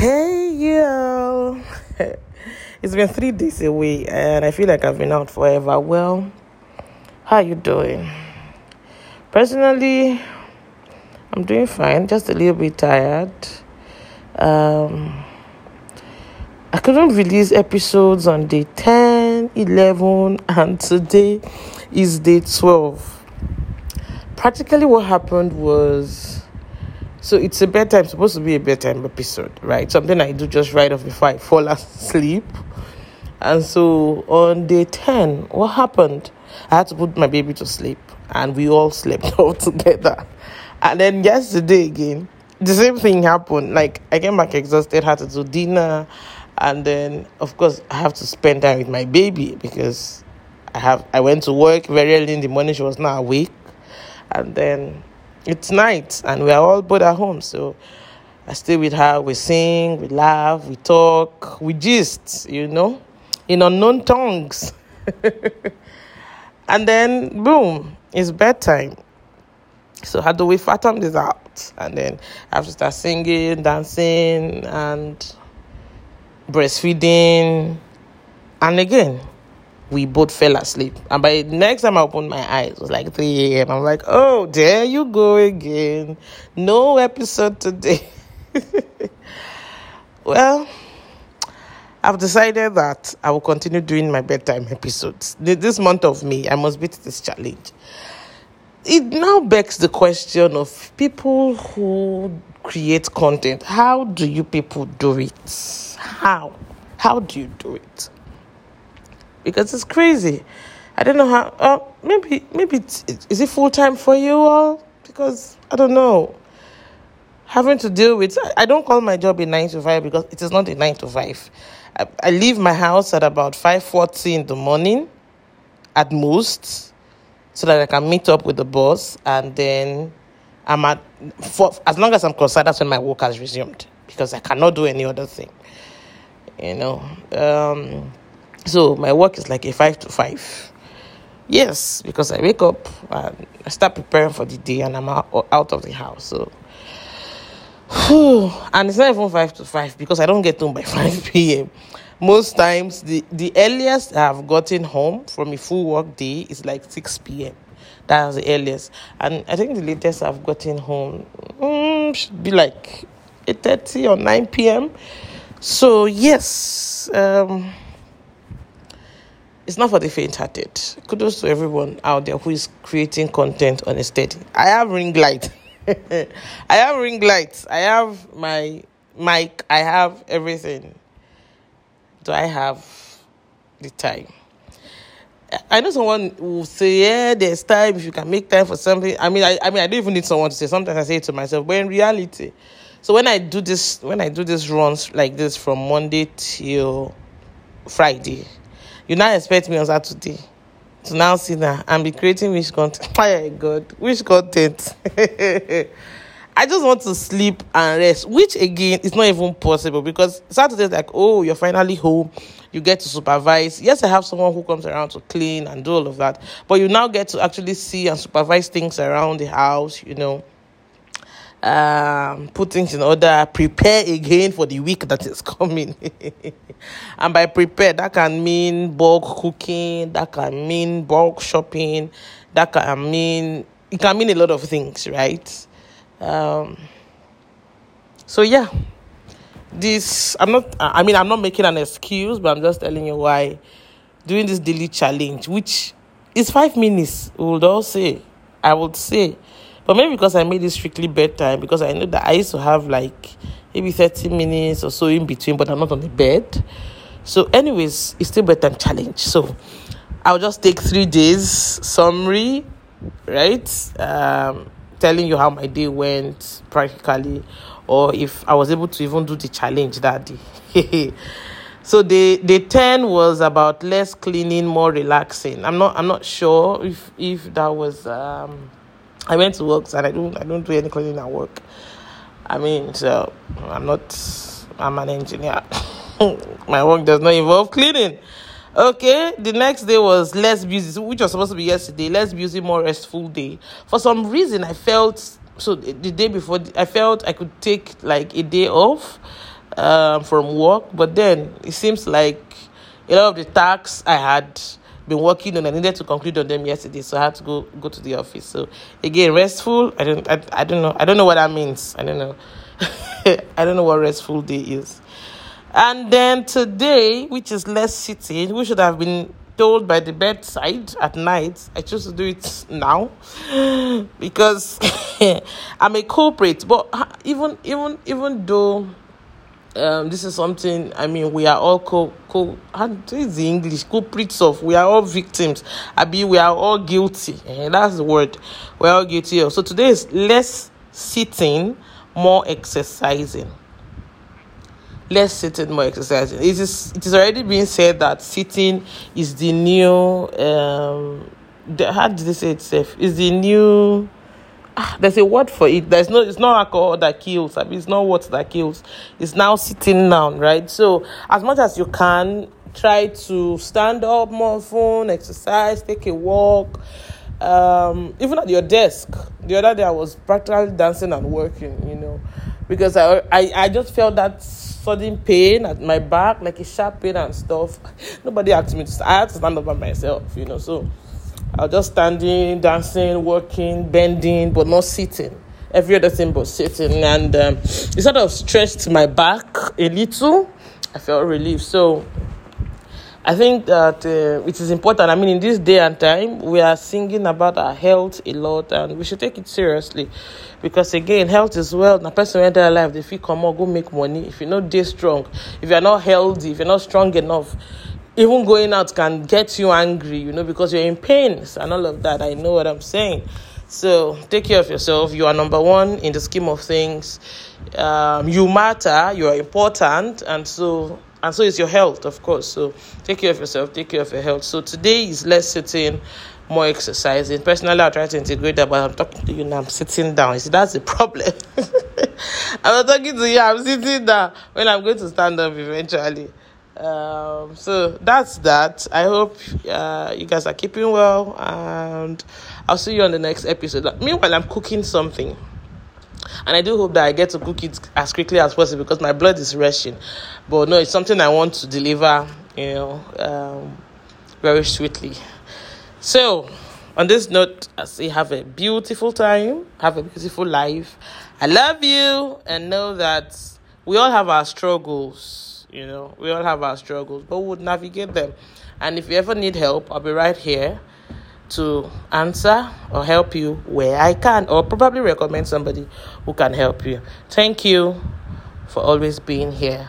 Hey, yo. it's been three days away and I feel like I've been out forever. Well, how you doing? Personally, I'm doing fine, just a little bit tired. Um, I couldn't release episodes on day 10, 11, and today is day 12. Practically, what happened was so it's a bedtime, supposed to be a bedtime episode, right? Something I do just right off before I fall asleep. And so on day 10, what happened? I had to put my baby to sleep, and we all slept all together. And then yesterday again, the same thing happened. Like I came back exhausted, had to do dinner, and then of course I have to spend time with my baby because I have I went to work very early in the morning. She was not awake, and then it's night and we are all both at home. So I stay with her, we sing, we laugh, we talk, we gist, you know, in unknown tongues. and then boom, it's bedtime. So how do we fathom this out? And then I have to start singing, dancing, and breastfeeding. And again, we both fell asleep. And by the next time I opened my eyes, it was like 3 a.m. I'm like, oh, there you go again. No episode today. well, I've decided that I will continue doing my bedtime episodes. This month of May, I must beat this challenge. It now begs the question of people who create content. How do you people do it? How? How do you do it? Because it's crazy. I don't know how. Uh, maybe maybe it's, is it full time for you all? Because I don't know. Having to deal with I don't call my job a nine to five because it is not a nine to five. I, I leave my house at about five forty in the morning, at most, so that I can meet up with the boss, and then I'm at for as long as I'm concerned. That's when my work has resumed because I cannot do any other thing. You know. Um, so my work is like a five to five. Yes, because I wake up and I start preparing for the day and I'm out, of the house. So, and it's not even five to five because I don't get home by 5 p.m. Most times, the, the earliest I've gotten home from a full work day is like 6 p.m. That's the earliest. And I think the latest I've gotten home mm, should be like 8.30 or 9 p.m. So, yes. Um, it's not for the faint-hearted. Kudos to everyone out there who is creating content on a steady. I have ring light. I have ring lights. I have my mic. I have everything. Do I have the time? I know someone will say, "Yeah, there's time if you can make time for something." I mean, I, I mean, I don't even need someone to say. Sometimes I say it to myself, but in reality, so when I do this, when I do these runs like this from Monday till Friday, you now expect me on Saturday to now see that and be creating which content. My God, which content? I just want to sleep and rest, which again is not even possible because Saturday is like, oh, you're finally home. You get to supervise. Yes, I have someone who comes around to clean and do all of that, but you now get to actually see and supervise things around the house, you know um, put things in order, prepare again for the week that is coming. and by prepare, that can mean bulk cooking, that can mean bulk shopping, that can mean it can mean a lot of things, right? Um, so yeah, this I'm not. I mean, I'm not making an excuse, but I'm just telling you why doing this daily challenge, which is five minutes. We would all say, I would say but maybe because I made it strictly bedtime, because I know that I used to have like maybe 30 minutes or so in between, but I'm not on the bed. So, anyways, it's still bedtime challenge. So, I'll just take three days summary, right? Um, telling you how my day went practically, or if I was able to even do the challenge that day. so the the 10 was about less cleaning more relaxing i'm not i'm not sure if if that was um I went to work and I don't I don't do any cleaning at work. I mean, so I'm not I'm an engineer. My work does not involve cleaning. Okay, the next day was less busy, which was supposed to be yesterday. Less busy, more restful day. For some reason, I felt so the day before I felt I could take like a day off um, from work, but then it seems like a lot of the tasks I had been working on, I needed to conclude on them yesterday, so I had to go go to the office. So again, restful. I don't I, I don't know. I don't know what that means. I don't know. I don't know what restful day is. And then today, which is less sitting, we should have been told by the bedside at night. I choose to do it now because I'm a culprit. But even even even though um, this is something I mean we are all co co how is the English culprits of we are all victims. I mean we are all guilty. Eh, that's the word. We're all guilty of. So today is less sitting, more exercising. Less sitting, more exercising. It is it is already being said that sitting is the new um the, how did they say it safe? Is the new ah, there's a word for it. There's no, it's not alcohol that kills. I mean, it's not what that kills. It's now sitting down, right? So, as much as you can, try to stand up more phone, exercise, take a walk. Um, even at your desk. The other day, I was practically dancing and working, you know, because I, I, I just felt that sudden pain at my back, like a sharp pain and stuff. Nobody asked me to. I had to stand up by myself, you know. So I was just standing, dancing, working, bending, but not sitting. Every other thing but sitting. And um, it sort of stretched my back a little. I felt relief. So I think that uh, it is important. I mean, in this day and time, we are singing about our health a lot, and we should take it seriously, because again, health is wealth. A person enter life, if you come on, go make money. If you're not day strong, if you're not healthy, if you're not strong enough, even going out can get you angry, you know, because you're in pain and all of that. I know what I'm saying. So take care of yourself. You are number one in the scheme of things. Um, you matter. You are important, and so and so is your health, of course. So take care of yourself. Take care of your health. So today is less sitting, more exercising. Personally, I try to integrate that, but I'm talking to you now. I'm sitting down. You see, that's the problem. I'm talking to you. I'm sitting down when I'm going to stand up eventually. Um, so that's that. I hope uh, you guys are keeping well, and I'll see you on the next episode. Meanwhile, I'm cooking something, and I do hope that I get to cook it as quickly as possible because my blood is rushing. But no, it's something I want to deliver, you know, um, very sweetly. So, on this note, I say have a beautiful time, have a beautiful life. I love you, and know that we all have our struggles you know, we all have our struggles, but we'll navigate them. And if you ever need help, I'll be right here to answer or help you where I can, or probably recommend somebody who can help you. Thank you for always being here.